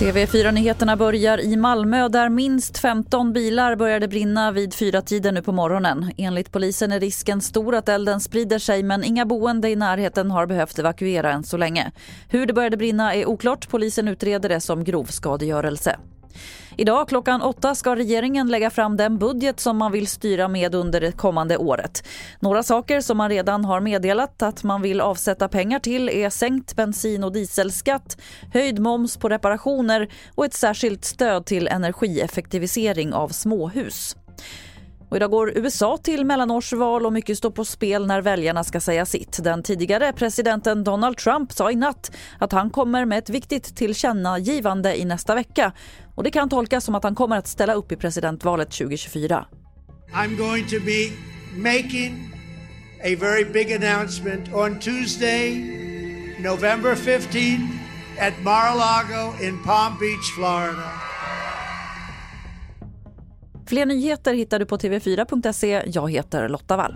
TV4-nyheterna börjar i Malmö där minst 15 bilar började brinna vid fyra tiden nu på morgonen. Enligt polisen är risken stor att elden sprider sig men inga boende i närheten har behövt evakuera än så länge. Hur det började brinna är oklart. Polisen utreder det som grov skadegörelse. Idag klockan åtta ska regeringen lägga fram den budget som man vill styra med under det kommande året. Några saker som man redan har meddelat att man vill avsätta pengar till är sänkt bensin och dieselskatt, höjd moms på reparationer och ett särskilt stöd till energieffektivisering av småhus. Och idag går USA till mellanårsval och mycket står på spel när väljarna ska säga sitt. Den tidigare presidenten Donald Trump sa i natt att han kommer med ett viktigt tillkännagivande i nästa vecka. Och Det kan tolkas som att han kommer att ställa upp i presidentvalet 2024. I'm going to be making a very big announcement on Tuesday, November 15 at Mar-a-Lago in Palm Beach, Florida. Fler nyheter hittar du på tv4.se. Jag heter Lotta Wall.